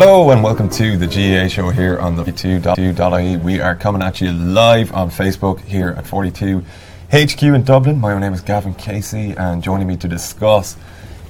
Hello and welcome to the GAA show here on the 42.ie. We are coming at you live on Facebook here at 42 HQ in Dublin. My name is Gavin Casey and joining me to discuss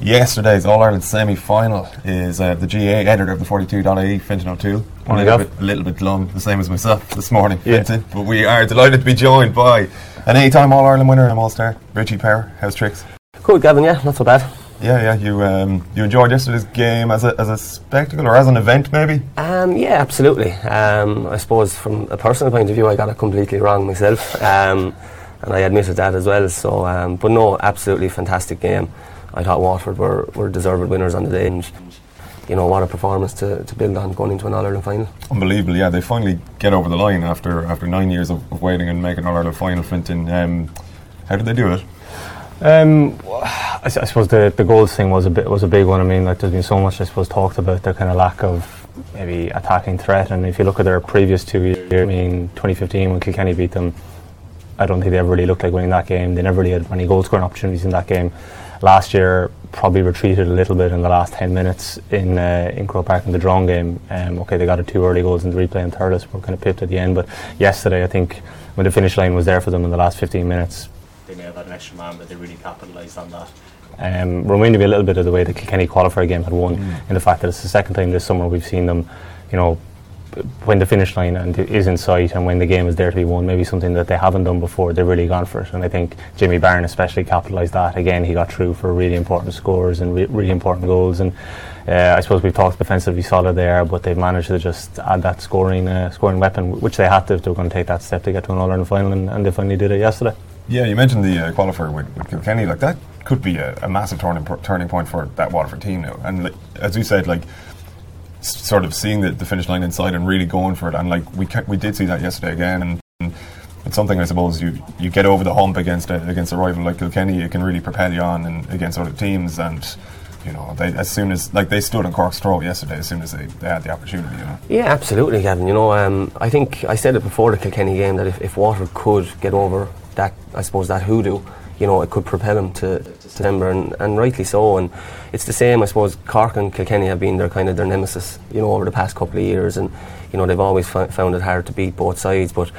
yesterday's All Ireland semi final is uh, the GAA editor of the 42.ie, Fintan O'Toole. A little bit, a little bit glum, the same as myself this morning, Yeah. Fintan. But we are delighted to be joined by an eight time All Ireland winner and All Star, Richie Power. How's tricks? Good, Gavin. Yeah, not so bad. Yeah, yeah. You um, you enjoyed yesterday's game as a, as a spectacle or as an event, maybe? Um, yeah, absolutely. Um, I suppose from a personal point of view, I got it completely wrong myself, um, and I admitted that as well. So, um, but no, absolutely fantastic game. I thought Waterford were, were deserved winners on the day, and you know what a performance to, to build on going into an All Ireland final. Unbelievable, yeah. They finally get over the line after after nine years of, of waiting and making All Ireland final. Fintan, um, how did they do it? Um, I, I suppose the the goals thing was a bit was a big one. I mean, like there's been so much I suppose talked about their kind of lack of maybe attacking threat, and if you look at their previous two years, I mean, 2015 when Kilkenny beat them, I don't think they ever really looked like winning that game. They never really had any goal scoring opportunities in that game. Last year, probably retreated a little bit in the last 10 minutes in uh, in Croke Park in the drawn game. Um, okay, they got a two early goals in the replay and Thurles were kind of pipped at the end, but yesterday I think when the finish line was there for them in the last 15 minutes, they may have had an extra man, but they really capitalised on that. um, reminded me a little bit of the way the Kilkenny qualifier game had won, in the fact that it's the second time this summer we've seen them, you know, when the finish line and is in sight and when the game is there to be won, maybe something that they haven't done before, they've really gone for it. And I think Jamie Barron especially capitalised that. Again, he got through for really important scores and re- really important goals. And uh, I suppose we've talked defensively solid there, but they've managed to just add that scoring uh, scoring weapon, which they had to if they were going to take that step to get to an All Ireland final, and, and they finally did it yesterday. Yeah, you mentioned the uh, qualifier with, with Kilkenny. Like that could be a, a massive turning turning point for that Waterford team now. And like, as you said, like sort of seeing the, the finish line inside and really going for it. And like we we did see that yesterday again. And, and it's something I suppose you, you get over the hump against a, against a rival like Kilkenny, it can really propel you on and against other teams. And you know, they, as soon as like they stood in Cork's throat yesterday, as soon as they, they had the opportunity. You know. Yeah, absolutely, Gavin. You know, um, I think I said it before the Kilkenny game that if, if Waterford could get over that, I suppose that hoodoo, you know, it could propel him to, to September, and, and rightly so. And it's the same, I suppose. Cork and Kilkenny have been their kind of their nemesis, you know, over the past couple of years, and you know they've always f- found it hard to beat both sides. But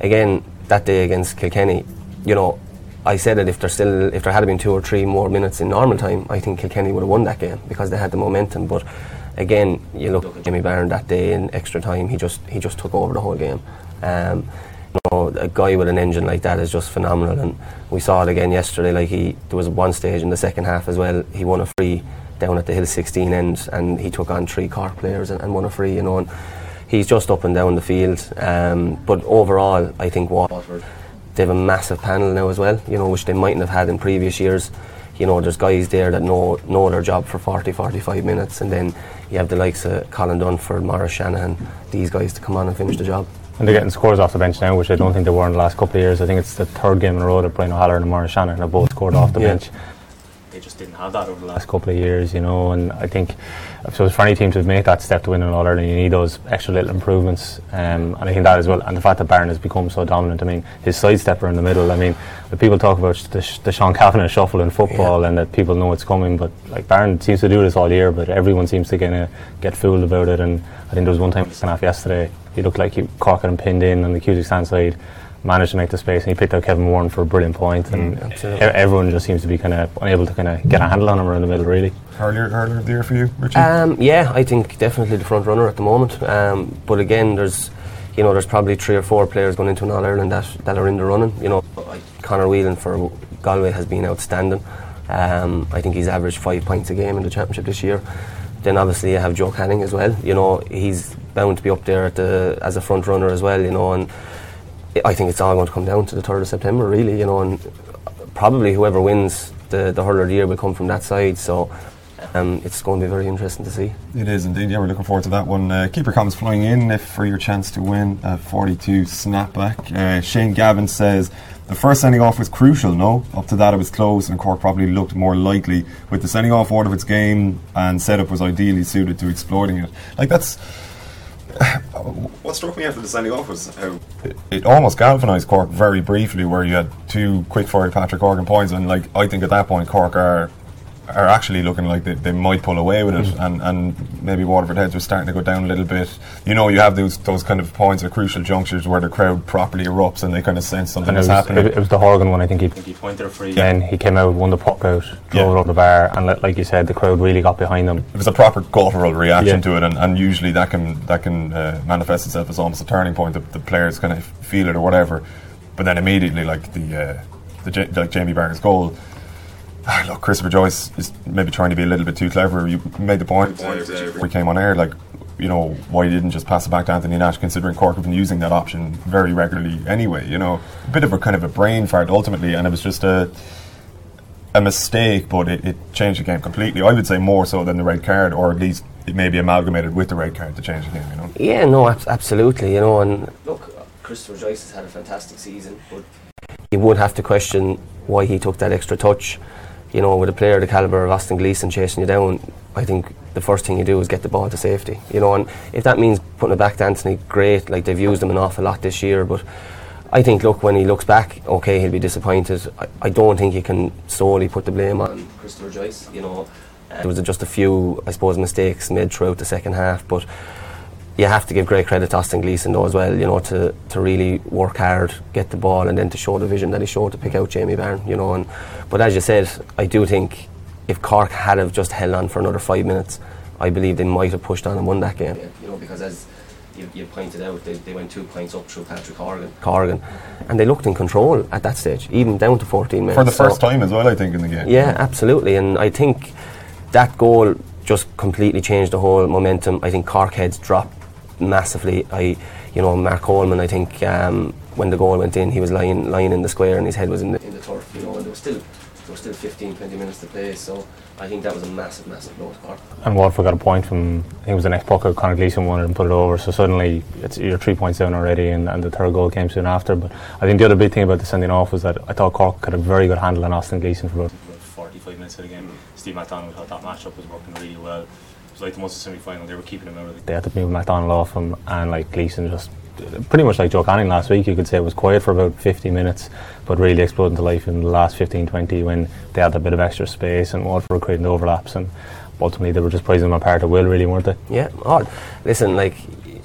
again, that day against Kilkenny, you know. I said that if there still, if there had been two or three more minutes in normal time, I think Kilkenny would have won that game because they had the momentum. But again, you look at Jamie Barron that day in extra time, he just he just took over the whole game. Um, know, a guy with an engine like that is just phenomenal, and we saw it again yesterday. Like he, there was one stage in the second half as well. He won a free down at the Hill 16 end, and he took on three Cork players and, and won a free. You know, and he's just up and down the field. Um, but overall, I think Waterford they have a massive panel now as well. You know, which they mightn't have had in previous years. You know, there's guys there that know know their job for 40, 45 minutes, and then you have the likes of Colin Dunford, Maurice Shanahan, these guys to come on and finish the job. And they're getting scores off the bench now, which I don't think they were in the last couple of years. I think it's the third game in a row that Brian O'Halloran and Maurice Shanahan have both scored off the Yeah. bench They just didn't have that over the last. couple of years, you know. And I think, so for any team to make that step to win an All Ireland, you need those extra little improvements. Um, and I think that as well. And the fact that Barron has become so dominant, I mean, his sidestepper in the middle, I mean, the people talk about the, sh- the Sean Cavanagh shuffle in football and that people know it's coming, but like Barron seems to do this all year, but everyone seems to kind of get fooled about it. And I think there was one time in half yesterday, he looked like he Cork had him pinned in on the Cusack stand side. Managed to make the space, and he picked out Kevin Warren for a brilliant point. point, and absolutely. e- everyone just seems to be kind of unable to kind of get a handle on him around the middle, really. Hurler, hurler of the year for you, Richie. Um, yeah, I think definitely the front runner at the moment. Um, but again, there's you know there's probably three or four players going into an All Ireland that, that are in the running. You know, Conor Whelan for Galway has been outstanding. Um, I think he's averaged five points a game in the championship this year. Then obviously you have Joe Canning as well. You know, he's bound to be up there the, as a front runner as well. You know, and I think it's all going to come down to the third of September, really. You know, and probably whoever wins the the hurler of the year will come from that side. So. Um, it's going to be very interesting to see. It is indeed. Yeah, we're looking forward to that one. Uh, keeper comments flying in if for your chance to win a 42 snapback. Uh, Shane Gavin says the first sending off was crucial. No, up to that it was close, and Cork probably looked more likely with the sending off order of its game and setup was ideally suited to exploiting it. Like that's. What struck me after the sending off was how it, it almost galvanised Cork very briefly, where you had two quick fired Patrick Horgan points, and like I think at that point Cork are are actually looking like they, they might pull away with it, and, and maybe Waterford heads were starting to go down a little bit. You know, you have those those kind of points at crucial junctures where the crowd properly erupts and they kind of sense something And it is was, happening. it, it was the Horgan one, I think he I think he pointed a free. then he came out, won the puck out, drove Yeah. it over the bar, and li- like you said, the crowd really got behind them. it was a proper guttural reaction Yeah. to it, and, and usually that can that can uh, manifest itself as almost a turning point. The, the players kind of feel it or whatever, but then immediately, like the uh, the Ja- like Jamie Barron's goal. Ah, Look, Christopher Joyce is maybe trying to be a little bit too clever. You made the point we came on air, like you know why you didn't just pass it back to Anthony Nash, considering Cork have been using that option very regularly anyway. You know, a bit of a kind of a brain fart ultimately, and it was just a a mistake, but it, it changed the game completely. I would say more so than the red card, or at least it may be amalgamated with the red card to change the game. You know. Yeah, no, ab- absolutely. You know, and look, Christopher Joyce has had a fantastic season, but you would have to question why he took that extra touch. You know, with a player the caliber of Austin Gleeson chasing you down, I think the first thing you do is get the ball to safety. You know, and if that means putting it back to Anthony, great. Like they've used him an awful lot this year, but I think, look, when he looks back, okay, he'll be disappointed. I, I don't think you can solely put the blame on Christopher Joyce. You know, there was just a few, I suppose, mistakes made throughout the second half, but you have to give great credit to Austin Gleeson though as well, you know, to, to really work hard, get the ball and then to show the vision that he showed to pick out Jamie Barron, you know. And but as you said, I do think if Cork had have just held on for another five minutes, I believe they might have pushed on and won that game. You know, because as you, you pointed out, they, they went two points up through Patrick Corrigan. Corrigan. And they looked in control at that stage, even down to 14 minutes. For the So- first time as well, I think in the game. yeah, absolutely. And I think that goal just completely changed the whole momentum. I think Cork heads dropped massively. I, you know, Mark Coleman. I think um, when the goal went in, he was lying lying in the square and his head was in the, in the turf. You know, and there was still there was still 15, 20 minutes to play. So I think that was a massive, massive blow to Cork. And Waterford got a point from, I think it was the next puck out, Conor Gleeson won it and put it over. So suddenly it's, you're three points down already, and, and the third goal came soon after. But I think the other big thing about the sending off was that I thought Cork had a very good handle on Austin Gleeson for about about 45 minutes of the game. Steve McDonnell thought that matchup was working really well. It was like the most semi final, they were keeping him out of the they had to move McDonnell off him, and like Gleeson just pretty much like Joe Canning last week. You could say it was quiet for about 50 minutes, but really exploded into life in the last 15 20 when they had a bit of extra space and Waterford were creating the overlaps, and ultimately they were just praising them apart at will, really, weren't they? Yeah, odd. Listen, like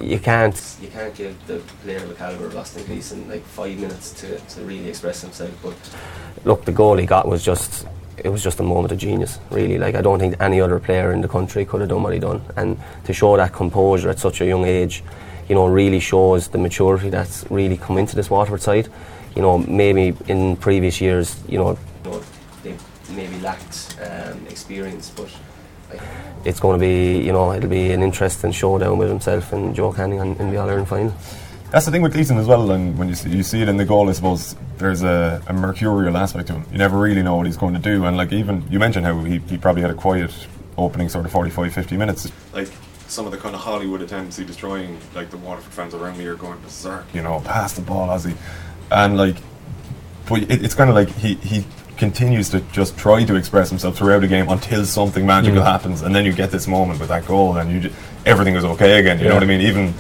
you can't you can't give the player of the caliber of Austin Gleeson like five minutes to, to really express himself. But look, the goal he got was just it was just a moment of genius, really. Like I don't think any other player in the country could have done what he done, and to show that composure at such a young age, you know, really shows the maturity that's really come into this Waterford side. You know, maybe in previous years, you know, you know they maybe lacked um, experience, but it's going to be, you know, it'll be an interesting showdown with himself and Joe Canning in, in the All Ireland final. That's the thing with Gleeson as well, and when you see, you see it in the goal, I suppose there's a, a mercurial aspect to him. You never really know what he's going to do, and like even you mentioned how he, he probably had a quiet opening sort of 45, 50 minutes. Like some of the kind of Hollywood attempts he was trying, like the Waterford fans around me are going berserk. You know, pass the ball as he, and like, but it, it's kind of like he he continues to just try to express himself throughout the game until something magical hmm. happens, and then you get this moment with that goal, and you just, everything is okay again. You know what I mean? Even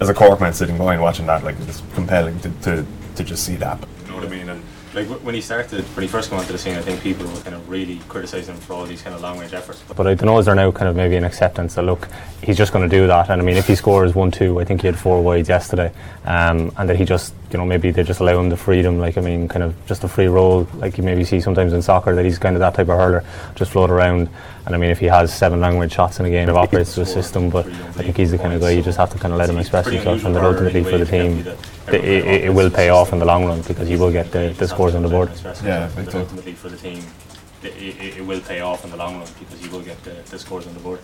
as a Cork man sitting by and watching that, like it's compelling to, to, to just see that. You know what I mean? And Like when he started, when he first came onto the scene, I think people were kind of really criticising him for all these kind of long range efforts. But I don't know, is there now kind of maybe an acceptance that look, he's just going to do that? And I mean, if he scores 1 2, I think he had four wides yesterday, um, and that he just, you know, maybe they just allow him the freedom, like, I mean, kind of just a free roll, like you maybe see sometimes in soccer, that he's kind of that type of hurler, just float around. And I mean, if he has seven long range shots in a game, it operates to a system, but I think he's the kind of guy you just have to kind of let him express himself, and that ultimately for the team, it can't be that it, it, it will pay off in the long run because he will get the, the scores on the board. Yeah, but ultimately for the team, it, it, it will pay off in the long run because he will get the, the scores on the board.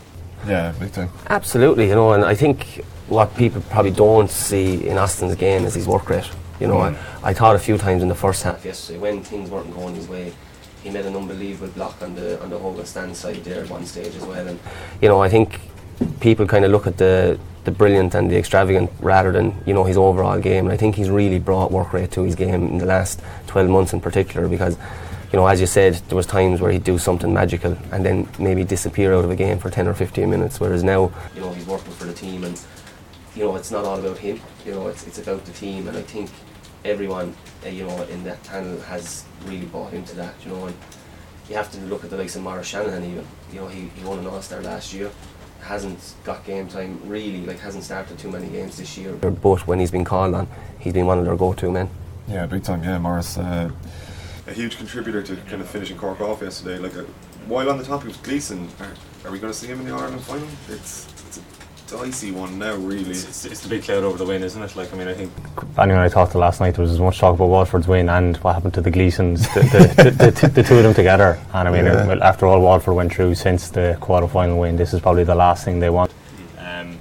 Yeah, big time. Absolutely, you know, and I think what people probably don't see in Austin's game is his work rate. You know, Mm. I, I thought a few times in the first half yesterday when things weren't going his way, he made an unbelievable block on the on the Hogan stand side there at one stage as well. And you know, I think people kind of look at the the brilliant and the extravagant rather than you know his overall game. And I think he's really brought work rate to his game in the last 12 months in particular because. You know, as you said, there was times where he'd do something magical and then maybe disappear out of a game for 10 or 15 minutes. Whereas now, you know, he's working for the team and you know, it's not all about him. You know, it's, it's about the team, and I think everyone, uh, you know, in that panel has really bought into that. You know, and you have to look at the likes of Maurice Shanahan even. You know, he, he won an All Star last year. Hasn't got game time really, like hasn't started too many games this year. But when he's been called on, he's been one of their go-to men. Yeah, big time. Yeah, Maurice, uh, a huge contributor to kind of finishing Cork off yesterday. Like, uh, while on the topic of Gleeson, are, are we going to see him in the Ireland final? It's it's a dicey one now, really. It's, it's, it's the big cloud over the win, isn't it? Like, I mean, I think Anyone I talked to last night, there was as much talk about Waterford's win and what happened to the Gleesons, the, the, the, the, the two of them together. And I mean, Yeah. well, after all Waterford went through since the quarter final win, this is probably the last thing they want. um,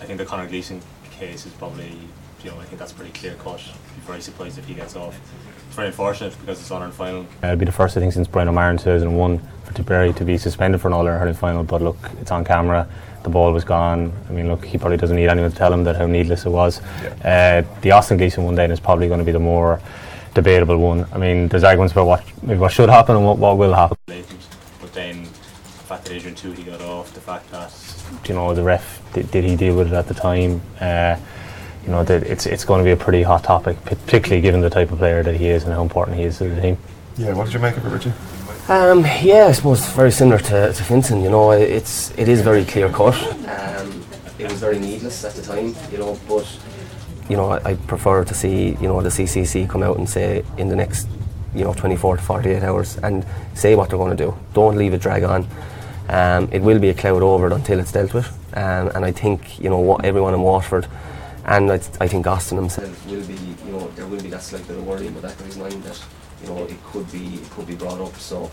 I think the Conor Gleeson case is probably, you know, I think that's pretty clear cut. Be very surprised if he gets off. It's very unfortunate because it's Ireland final. Uh, it'll be the first, I think, since Brian O'Meara in 2001 for Tipperary to be suspended for an All Ireland hurling final. But look, it's on camera. The ball was gone. I mean, look, he probably doesn't need anyone to tell him that how needless it was. Uh, the Austin Gleeson one then is probably going to be the more debatable one. I mean, there's arguments about what maybe what should happen and what, what will happen. But then the fact that Adrian Tuohy got off, the fact that you know the ref did, did he deal with it at the time uh, you know that it's it's going to be a pretty hot topic particularly given the type of player that he is and how important he is to the team Yeah, what did you make of it, Richie? Um, yeah, I suppose very similar to, to Fintan. You know, it's it is very clear cut. Um, it was very needless at the time. You know, but you know, I, I prefer to see you know the CCC come out and say in the next you know 24 to 48 hours and say what they're going to do. Don't leave it drag on. Um, it will be a cloud over it until it's dealt with. Um, and I think you know what everyone in Waterford. And I, I think Austin himself will be, you know, there will be that slight bit of worry back of his mind that, you know, it could be, it could be brought up. So,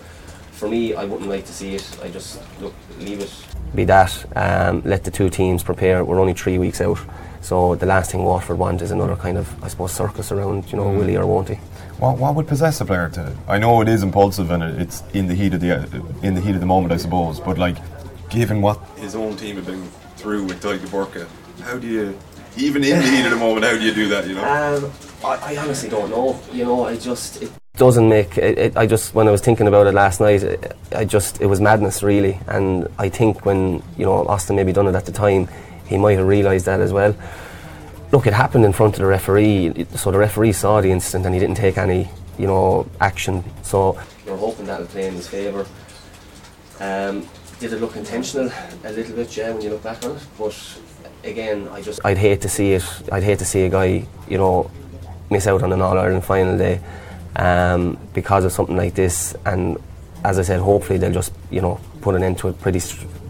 for me, I wouldn't like to see it. I just look, leave it. Be that. Um, let the two teams prepare. We're only three weeks out, so the last thing Waterford want is another kind of, I suppose, circus around. You know, will he or won't he? What, what would possess a player to? I know it is impulsive and it's in the heat of the in the heat of the moment, I suppose. But like, given what his own team have been through with Tyke Burka, how do you, even in the heat of the moment, how do you do that? You know? Um, I, I honestly don't know. You know, I just it doesn't make. It, it, I just when I was thinking about it last night, it, I just it was madness really. And I think when you know Austin maybe done it at the time, he might have realised that as well. Look, it happened in front of the referee, so the referee saw the incident and he didn't take any, you know, action. So we're hoping that'll play in his favour. Um, did it look intentional a little bit, yeah, when you look back on it? But again, I just I'd hate to see it. I'd hate to see a guy, you know, miss out on an All Ireland final day um, because of something like this. And as I said, hopefully they'll just, you know, put an end to it pretty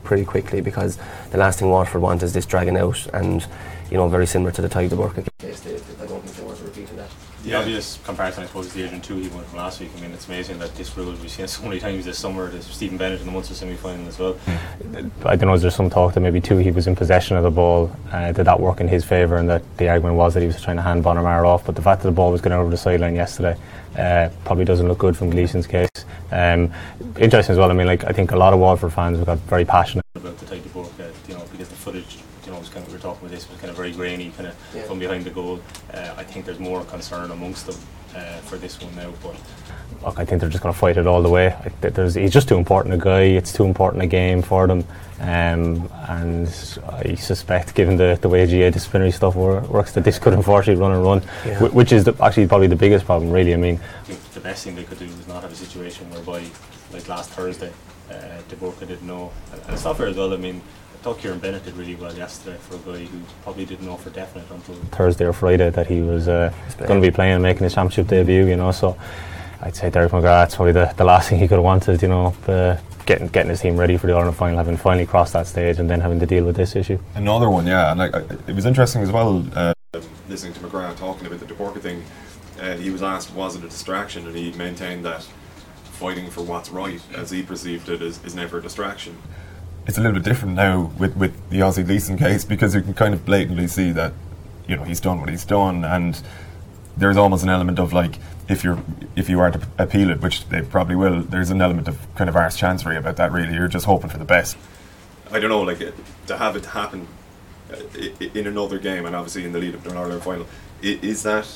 pretty quickly because the last thing Waterford want is this dragging out and, you know, very similar to the de Búrca case. They, I don't think they want to the obvious comparison, I suppose, is the Adrian Tuohy won from last week. I mean, it's amazing that this rule we've seen so many times this summer. There's Stephen Bennett in the Munster semi final as well. I don't know is there some talk that maybe Tuohy was in possession of the ball uh, did that work in his favour and that the argument was that he was trying to hand Bonner Maher off but the fact that the ball was going over the sideline yesterday uh, probably doesn't look good from Gleeson's case um, interesting as well I mean like I think a lot of Waterford fans have got very passionate about the type of book, uh, you know, because the footage, you know, was kind of, we were talking about this, was kind of very grainy, kind of Yeah. from behind the goal. Uh, I think there's more concern amongst them uh, for this one now, but look, I think they're just going to fight it all the way. I, there's, he's just too important a guy. It's too important a game for them, um, and I suspect, given the, the way GAA disciplinary stuff wor- works, that this could unfortunately run and run, Yeah. whi- which is the, actually probably the biggest problem. Really, I mean, I think the best thing they could do is not have a situation whereby, like last Thursday, uh, De Búrca didn't know. And, and it's not fair as well, I mean, I thought Kieran Bennett did really well yesterday for a guy who probably didn't know for definite until Thursday or Friday that he was uh, going to be playing, and making his championship debut. You know, so I'd say Derek McGrath's probably the, the last thing he could have wanted. You know, uh, getting getting his team ready for the Ireland final, having finally crossed that stage, and then having to deal with this issue. Another one, yeah, and like, it was interesting as well. Uh, listening to McGrath talking about the De Búrca thing, uh, he was asked, was it a distraction, and he maintained that fighting for what's right, as he perceived it, is, is never a distraction. It's a little bit different now with, with the Ozzy Leeson case because you can kind of blatantly see that, you know, he's done what he's done, and there's almost an element of like if you're if you are to appeal it, which they probably will, there's an element of kind of arse chancery about that. Really, you're just hoping for the best. I don't know, like it, to have it happen uh, in another game, and obviously in the lead up to an Ireland final, is that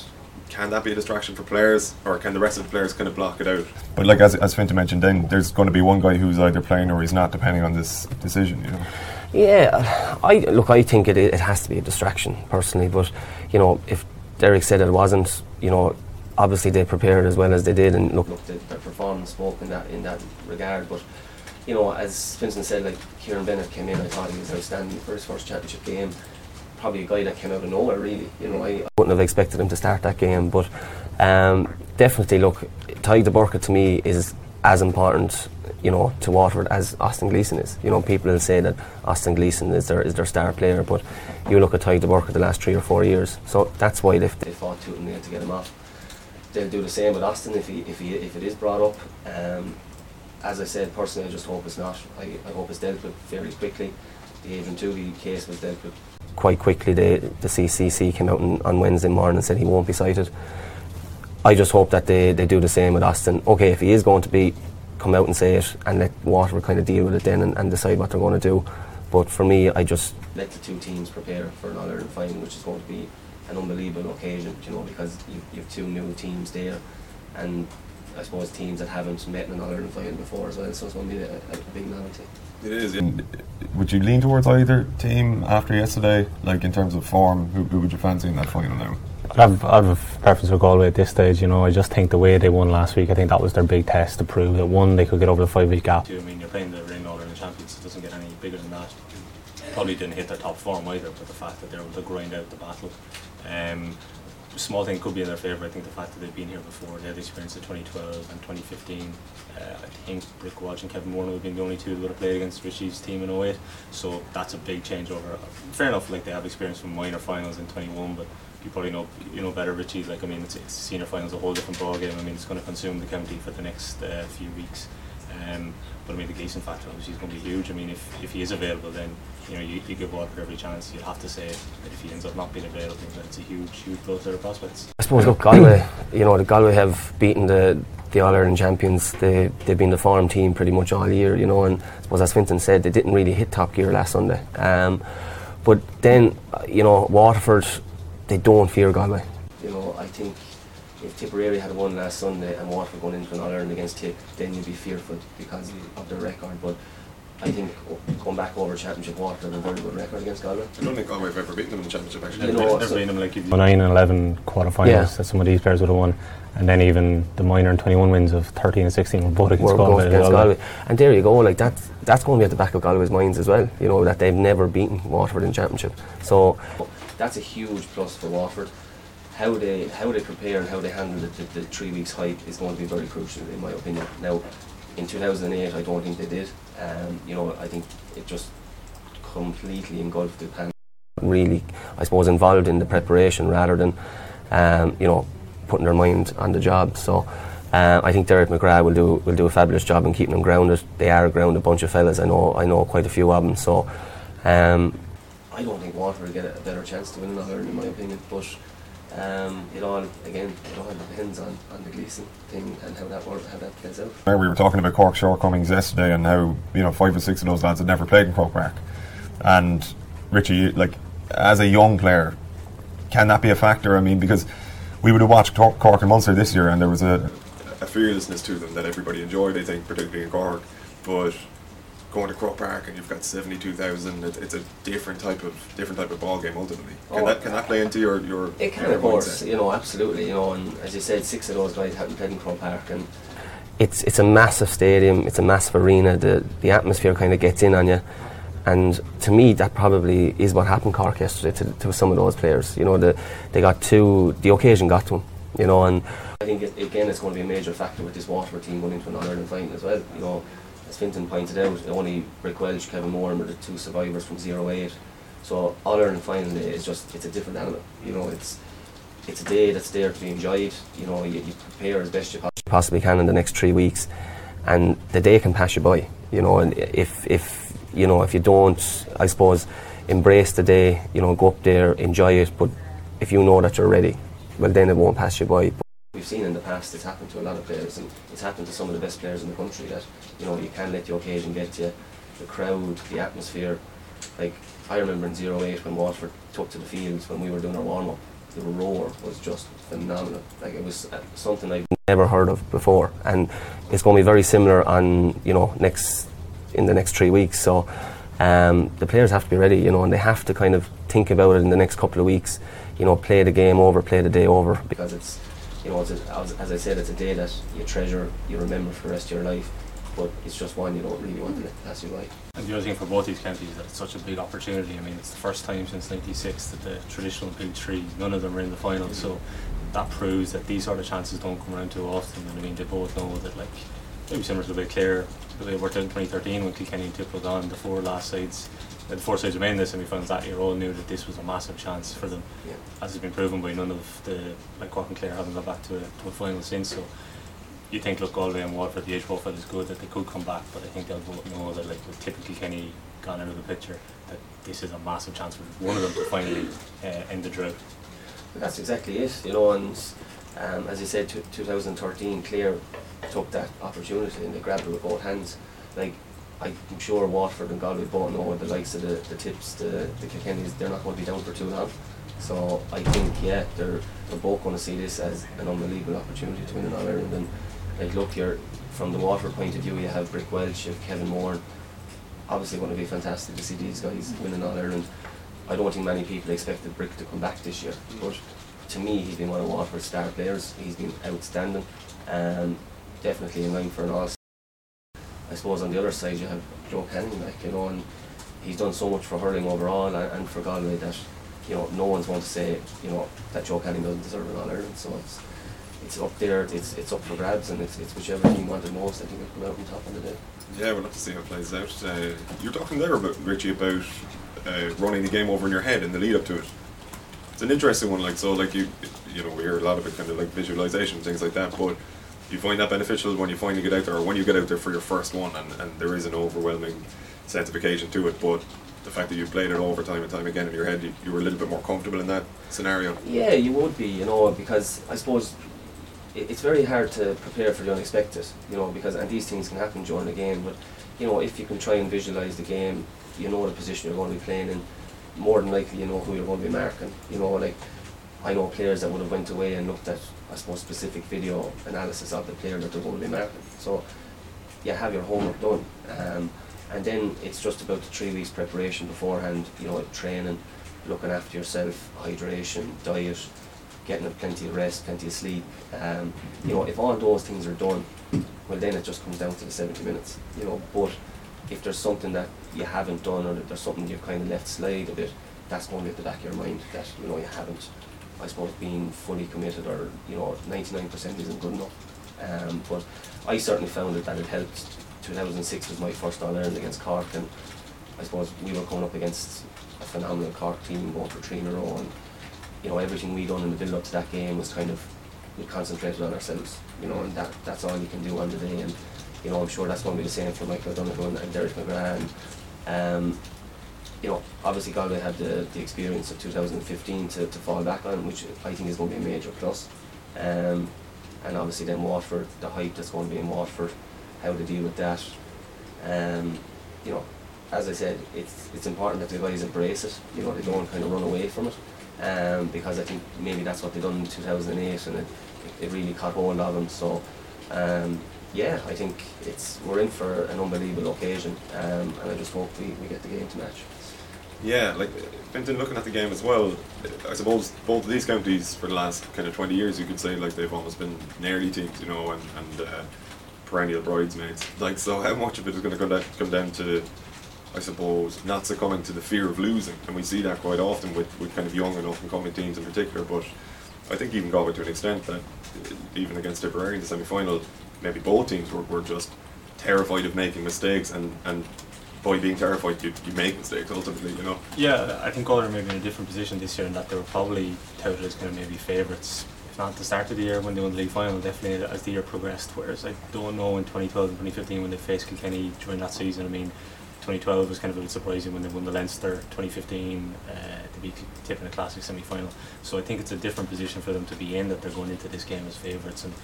can that be a distraction for players, or can the rest of the players kind of block it out? But like as as Finta mentioned, then there's going to be one guy who's either playing or he's not, depending on this decision. You know. Yeah, I look. I think it, it has to be a distraction personally, but you know, if Derek said it wasn't, you know, obviously they prepared as well as they did, and look, look the, their performance spoke in that in that regard. But you know, as Vincent said, like Kieran Bennett came in, I thought he was outstanding for his first championship game. Probably a guy that came out of nowhere, really. You know, I, I wouldn't have expected him to start that game, but um, definitely, look, Tadhg de Búrca to me is as important, you know, to Waterford as Austin Gleeson is. You know, people will say that Austin Gleeson is their is their star player, but you look at Tadhg de Búrca the last three or four years, so that's why they've, they fought tooth and nail to get him off. They'll do the same with Austin if he if he if it is brought up. Um, as I said, personally, I just hope it's not. I, I hope it's dealt with fairly quickly. The Adrian Tuohy case was dealt with quite quickly. The, the CCC came out on, on Wednesday morning and said he won't be cited. I just hope that they, they do the same with Austin. Okay, if he is going to be, come out and say it and let Waterford kind of deal with it then and, and decide what they're going to do. But for me, I just let the two teams prepare for an Ireland final, which is going to be an unbelievable occasion, you know, because you, you have two new teams there, and I suppose teams that haven't met in an Ireland final before as well. So it's going to be a, a big novelty. It is. And would you lean towards either team after yesterday, like in terms of form? Who, who would you fancy in that final now? I'd have, I'd have a preference for Galway at this stage. You know, I just think the way they won last week, I think that was their big test to prove that one, they could get over the five week gap. I mean, you're playing the Ring All Ireland champions, it doesn't get any bigger than that. Probably didn't hit their top form either, but the fact that they're able to grind out the battle. Um, small thing could be in their favour. I think the fact that they've been here before, they had the experience of 2012 and 2015. Uh, I think Rick Walsh and Kevin Moore have been the only two that would have played against Richie's team in 08. So that's a big change over. Fair enough, like they have experience from minor finals in 21, but you probably know you know better Richie. Like I mean, it's, it's senior finals a whole different ball game. I mean, it's going to consume the county for the next uh, few weeks. Um, but I mean, the Gleeson factor obviously is going to be huge. I mean, if, if he is available, then you know you, you give Walker every chance. You'd have to say that if he ends up not being available, then it's a huge, huge blow to their prospects. I suppose look, Galway. You know, the Galway have beaten the the All Ireland champions. They they've been the farm team pretty much all year. You know, and I suppose as Fintan said, they didn't really hit top gear last Sunday. Um, but then, uh, you know, Waterford, they don't fear Galway. You know, I think if Tipperary had won last Sunday and Waterford going into an All Ireland against Tip, then you'd be fearful because of their record. But I think going back over Championship Waterford have a very good record against Galway. I don't think Galway have ever beaten them in the championship. Actually, You know, They've so- been them like you- 9 and 11 quarterfinals Yeah. that some of these players would have won. And then even the minor and 21 wins of 13 and 16 were both against were Galway. against well. Galway. And there you go, like that's that's going to be at the back of Galway's minds as well. You know that they've never beaten Waterford in Championship, so that's a huge plus for Waterford. How they how they prepare and how they handle the, the, the three weeks hype is going to be very crucial in my opinion. Now, in 2008, I don't think they did. Um, you know, I think it just completely engulfed the pan. Really, I suppose involved in the preparation rather than um, you know putting their mind on the job. So. Uh, I think Derek McGrath will do will do a fabulous job in keeping them grounded. They are a grounded bunch of fellas. I know I know quite a few of them. So um, I don't think Waterford will get a better chance to win an Ireland in my opinion. But um, it all again it all depends on, on the Gleeson thing and how that work, how that plays out. There we were talking about Cork shortcomings yesterday and how you know five or six of those lads had never played in Croke Park. And Richie, like as a young player, can that be a factor? I mean, because we would have watched Tor- Cork and Munster this year, and there was a, a fearlessness to them that everybody enjoyed. I think, particularly in Cork, but going to Croke Park and you've got seventy-two thousand, it, it's a different type of different type of ball game ultimately. Can Oh. that can that play into your your? It can, your of course, mindset? you know, absolutely, you know, and as you said, six of those guys haven't played in Croke Park, and it's it's a massive stadium, it's a massive arena. The the atmosphere kind of gets in on you, and to me, that probably is what happened Cork yesterday to, to some of those players. You know, the, they got too, the occasion got to them. You know, and I think it, again, it's going to be a major factor with this Waterford team going into an All Ireland final as well. You know, as Fintan pointed out, only Rick Walsh, Kevin Moore, were the two survivors from 08. So All Ireland final day is just it's a different animal. You know, it's it's a day that's there to be enjoyed. You know, you, you prepare as best you possibly can in the next three weeks, and the day can pass you by. You know, and if if you know if you don't, I suppose, embrace the day. You know, go up there, enjoy it. But if you know that you're ready, well, then it won't pass you by. Seen in the past it's happened to a lot of players, and it's happened to some of the best players in the country that you know you can let the occasion get to you, the crowd, the atmosphere. Like I remember in 08 when Waterford took to the fields when we were doing our warm up, the roar was just phenomenal. Like it was uh, something I've never heard of before, and it's going to be very similar on you know next in the next three weeks. So um, the players have to be ready, you know, and they have to kind of think about it in the next couple of weeks. You know, play the game over, play the day over, because it's you know, it's a, as, as I said, it's a day that you treasure, you remember for the rest of your life. But it's just one you don't really want to let pass you by. And the other thing for both these counties is that it's such a big opportunity. I mean, it's the first time since '96 that the traditional Big Three, none of them are in the final. So that proves that these sort of chances don't come around too often. And I mean, they both know that, like, maybe similar to the way Clare, the way it worked out in 2013 when Kilkenny and Tip were the four last sides, the four sides remained in the semi-finals that year, all knew that this was a massive chance for them, Yeah. as has been proven by none of the, like Cork and Clare haven't got back to a, to a final since. So you think, look, Galway and Waterford, the age profile is good, that they could come back, but I think they'll both know that, like, with Tip Kenny gone out of the picture, that this is a massive chance for one of them to finally uh, end the drought. That's exactly it, you know, and um, as you said, t- 2013, Clare took that opportunity and they grabbed it with both hands. Like, I'm sure Waterford and Galway both know the likes of the, the tips, the, the Kilkennys, they're not going to be down for too long. So I think, yeah, they're, they're both going to see this as an unbelievable opportunity to win an All Ireland. And like, look, you're from the Waterford point of view, you have Brick Walsh, you have Kevin Moore. Obviously, going to be fantastic to see these guys win an All Ireland. I don't think many people expected Brick to come back this year, but to me, he's been one of Waterford's star players. He's been outstanding, um, definitely in line for an All. I suppose on the other side you have Joe Canning, like you know, and he's done so much for hurling overall and, and for Galway that you know no one's going to say you know that Joe Canning doesn't deserve an All Ireland. So it's it's up there, it's it's up for grabs, and it's, it's whichever team wanted most. I think will come out on top on the day. Yeah, we'll have to see how it plays out. Uh, you're talking there about Richie about uh, running the game over in your head in the lead up to it. It's an interesting one. Like so, like you, you know, we hear a lot of it kind of like visualization things like that. But you find that beneficial when you finally get out there, or when you get out there for your first one, and, and there is an overwhelming sense of occasion to it. But the fact that you played it over time and time again in your head, you, you were a little bit more comfortable in that scenario. Yeah, you would be, you know, because I suppose it, it's very hard to prepare for the unexpected, you know, because and these things can happen during the game. But you know, if you can try and visualize the game, you know the position you're going to be playing in. More than likely, you know who you're going to be marking. You know, like I know players that would have went away and looked at, I suppose, specific video analysis of the player that they're going to be marking. So, you have your homework done, um, and then it's just about the three weeks preparation beforehand. You know, training, looking after yourself, hydration, diet, getting plenty of rest, plenty of sleep. Um, you know, if all those things are done, well, then it just comes down to the 70 minutes. You know, but if there's something that you haven't done or there's something you've kind of left slide a bit, that's going to be at the back of your mind that you know you haven't, I suppose, being fully committed or you know 99% isn't good enough. Um, but I certainly found it that it helped. 2006 was my first All Ireland against Cork, and I suppose we were coming up against a phenomenal Cork team going for three in a row, and you know everything we done in the build up to that game was kind of we concentrated on ourselves, you know, and that that's all you can do on the day. And you know, I'm sure that's going to be the same for Michael Donoghue and Derek McGrath. And, um, you know, obviously Galway had the, the experience of 2015 to, to fall back on, which I think is going to be a major plus. Um, and obviously then Waterford, the hype that's going to be in Waterford, how to deal with that. Um, you know, as I said, it's it's important that the guys embrace it. You know, they don't kind of run away from it, um, because I think maybe that's what they done in 2008, and it, it really caught hold of them. So, um, yeah, I think it's we're in for an unbelievable occasion, um, and I just hope we, we get the game to match. Yeah, like Fintan looking at the game as well. I suppose both of these counties for the last kind of twenty years, you could say like they've almost been nearly teams, you know, and, and uh, perennial bridesmaids. Like, so how much of it is going to come down, come down to, I suppose, not succumbing to the fear of losing, and we see that quite often with, with kind of young and up and coming teams in particular. But I think even Galway to an extent that uh, even against Tipperary in the semi final, maybe both teams were, were just terrified of making mistakes and and by being terrified, you, you make mistakes ultimately, you know. Yeah, I think Galway are maybe in a different position this year in that they were probably touted as kind of maybe favourites, if not at the start of the year when they won the league final, definitely as the year progressed. Whereas I don't know in 2012 and 2015 when they faced Kilkenny during that season. I mean, 2012 was kind of a bit surprising when they won the Leinster. 2015 uh, to be Tip in a classic semi final. So I think it's a different position for them to be in that they're going into this game as favourites and.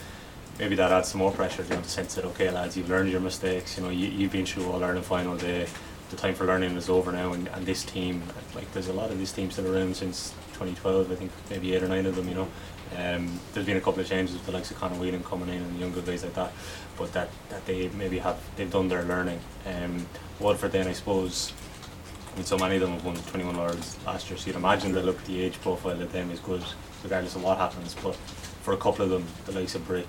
Maybe that adds some more pressure, you know, the sense that okay, lads, you've learned your mistakes. You know, you, you've been through all Ireland final day the time for learning is over now, and, and this team, like there's a lot of these teams still around since 2012. I think maybe eight or nine of them. You know, um, there's been a couple of changes with the likes of Conor Whelan coming in and younger guys like that, but that, that they maybe have they've done their learning. Um, Waterford then I suppose. I mean, so many of them have won 21 Worlds last year, so you'd imagine that look at the age profile of them is good, regardless of what happens. But for a couple of them, the likes of Brick,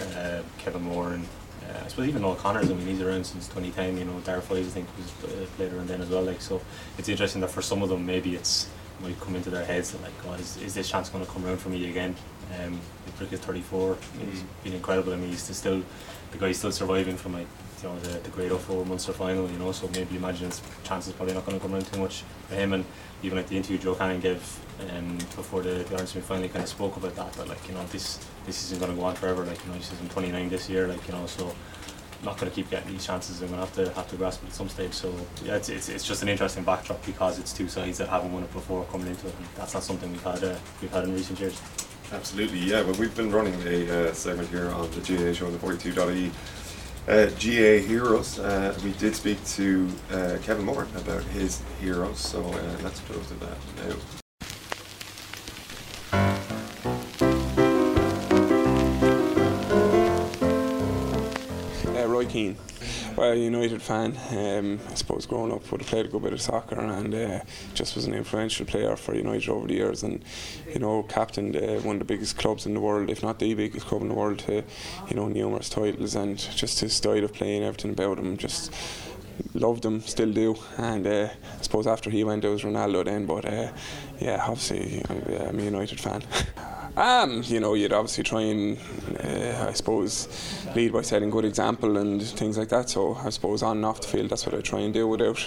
uh, Kevin Moore, and uh, I suppose even Noel Connors. I mean, he's around since 2010. You know, Darragh Fives, I think was uh, played around then as well. Like, so it's interesting that for some of them, maybe it's might come into their heads that like, God, is, is this chance going to come around for me again? Um, Brick is 34. He's been incredible. I mean, he's still the guy's still surviving from like you know the, the Grade 04 Munster final. You know, so maybe imagine his chances probably not going to come around too much for him. And even like the interview Joe Canning gave um, before the, the Ireland semi-final, kind of spoke about that. That like you know this this isn't going to go on forever. Like you know, he's in 29 this year. Like you know, so not going to keep getting these chances. I'm going to have to have to grasp it at some stage. So yeah, it's, it's, it's just an interesting backdrop because it's two sides that haven't won it before coming into it. And that's not something we've had uh, we've had in recent years. Absolutely, yeah. Well, we've been running a uh, segment here on the GAA show on the 42.ie. Uh, GAA Heroes. Uh, we did speak to uh, Kevin Moore about his heroes, so uh, let's go to that now. Uh, Keane. Well, United fan. Um, I suppose growing up would have played a good bit of soccer and uh, just was an influential player for United over the years and you know captained uh, one of the biggest clubs in the world, if not the biggest club in the world, to you know numerous titles and just his style of playing, everything about him, just loved him, still do. And uh, I suppose after he went, it was Ronaldo then. But uh, yeah, obviously uh, I'm a United fan. Um, you know, you'd obviously try and, uh, I suppose, lead by setting good example and things like that. So I suppose on and off the field, that's what I try and do without,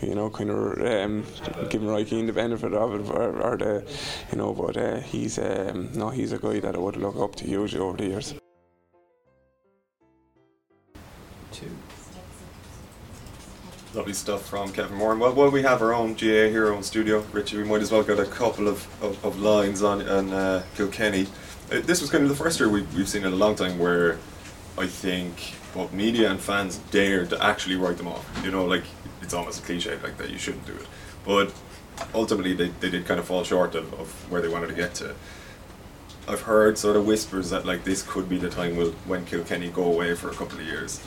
you know, kind of um, giving Roy the benefit of it, or, or the, you know. But uh, he's, um, no, he's a guy that I would look up to hugely over the years. Lovely stuff from Kevin Moore. And while, we have our own GAA hero in studio, Richie, we might as well get a couple of, of, of lines on, on uh, Kilkenny. Uh, this was kind of the first year we've, we've seen in a long time where I think both media and fans dared to actually write them off. You know, like it's almost a cliche like that, you shouldn't do it. But ultimately, they, they did kind of fall short of, of where they wanted to get to. I've heard sort of whispers that like this could be the time will, when Kilkenny go away for a couple of years,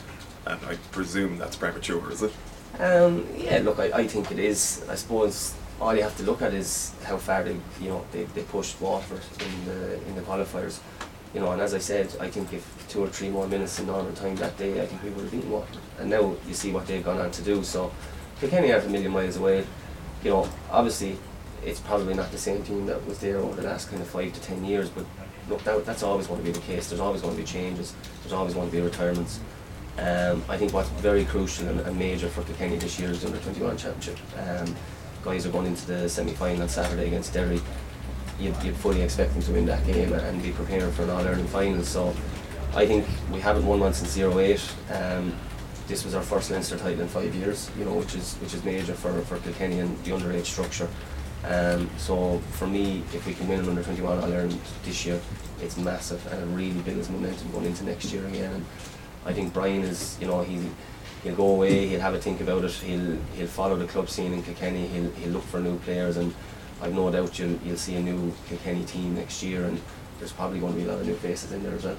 and I presume that's premature, is it? Um, yeah, look, I, I think it is. I suppose all you have to look at is how far they, you know, they, they pushed Waterford in the in the qualifiers. You know, and as I said, I think if two or three more minutes in normal time that day, I think we would have beaten Waterford. And now you see what they've gone on to do. So Kilkenny aren't a million miles away. You know, obviously it's probably not the same team that was there over the last kind of five to ten years, but look, that, that's always going to be the case. There's always going to be changes. There's always going to be retirements. Um, I think what's very crucial and, and major for Kilkenny this year is the under 21 championship. Um, guys are going into the semi final on Saturday against Derry. You'd, you'd fully expect them to win that game and, be preparing for an All Ireland final. So I think we haven't won one since 08. Um, this was our first Leinster title in five years, you know, which is which is major for, for Kilkenny and the underage structure. Um, so for me, if we can win an under 21 All Ireland this year, it's massive and it really builds momentum going into next year again. And I think Brian is, you know, he he'll go away, he'll have a think about it, he'll he'll follow the club scene in Kilkenny, he'll he'll look for new players, and I've no doubt you'll you'll see a new Kilkenny team next year, and there's probably going to be a lot of new faces in there as well.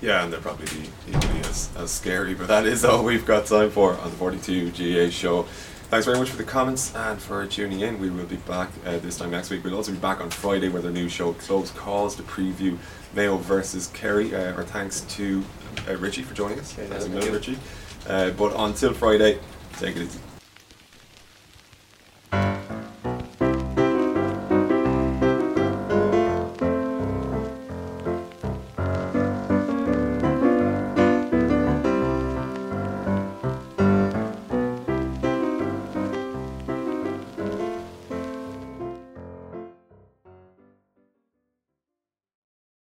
Yeah, and they'll probably be equally as, as scary, but that is all we've got time for on the 42 GAA show. Thanks very much for the comments and for tuning in. We will be back uh, this time next week. We'll also be back on Friday with our new show, Close Calls, to preview Mayo versus Kerry. Uh, our thanks to uh, Richie for joining us. Thanks a thank million, you. Richie. Uh, but until Friday, take it easy.